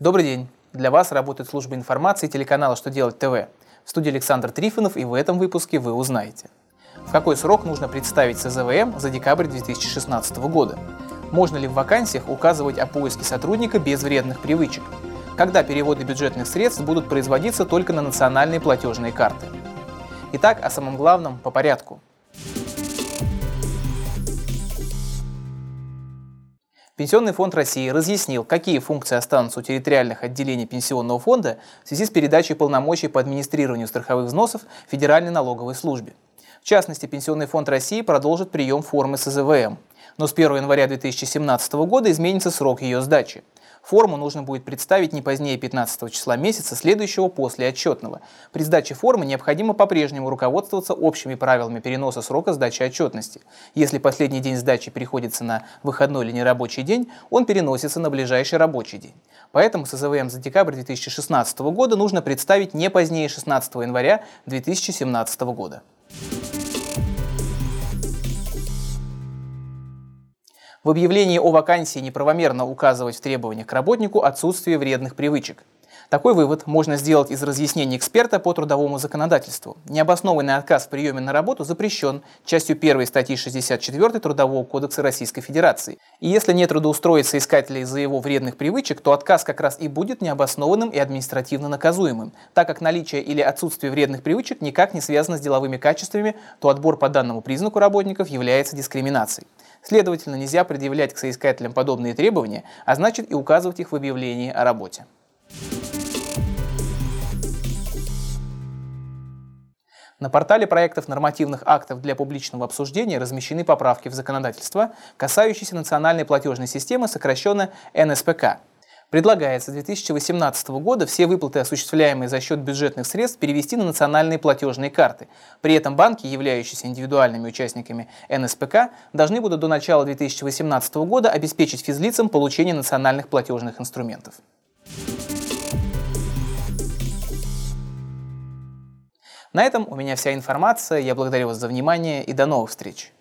Добрый день! Для вас работает служба информации телеканала «Что делать ТВ». В студии Александр Трифонов и в этом выпуске вы узнаете. В какой срок нужно представить СЗВМ за декабрь 2016 года? Можно ли в вакансиях указывать о поиске сотрудника без вредных привычек? Когда переводы бюджетных средств будут производиться только на национальные платежные карты? Итак, о самом главном по порядку – Пенсионный фонд России разъяснил, какие функции останутся у территориальных отделений Пенсионного фонда в связи с передачей полномочий по администрированию страховых взносов Федеральной налоговой службе. В частности, Пенсионный фонд России продолжит прием формы СЗВМ. Но с 1 января 2017 года изменится срок ее сдачи. Форму нужно будет представить не позднее 15 числа месяца, следующего после отчетного. При сдаче формы необходимо по-прежнему руководствоваться общими правилами переноса срока сдачи отчетности. Если последний день сдачи приходится на выходной или нерабочий день, он переносится на ближайший рабочий день. Поэтому СЗВМ за декабрь 2016 года нужно представить не позднее 16 января 2017 года. В объявлении о вакансии неправомерно указывать в требованиях к работнику отсутствие вредных привычек. Такой вывод можно сделать из разъяснений эксперта по трудовому законодательству. Необоснованный отказ в приеме на работу запрещен частью 1 статьи 64 Трудового кодекса Российской Федерации. И если не трудоустроиться искателя из-за его вредных привычек, то отказ как раз и будет необоснованным и административно наказуемым. Так как наличие или отсутствие вредных привычек никак не связано с деловыми качествами, то отбор по данному признаку работников является дискриминацией. Следовательно, нельзя предъявлять к соискателям подобные требования, а значит и указывать их в объявлении о работе. На портале проектов нормативных актов для публичного обсуждения размещены поправки в законодательство, касающиеся национальной платежной системы, сокращенно НСПК. Предлагается с 2018 года все выплаты, осуществляемые за счет бюджетных средств, перевести на национальные платежные карты. При этом банки, являющиеся индивидуальными участниками НСПК, должны будут до начала 2018 года обеспечить физлицам получение национальных платежных инструментов. На этом у меня вся информация. Я благодарю вас за внимание и до новых встреч.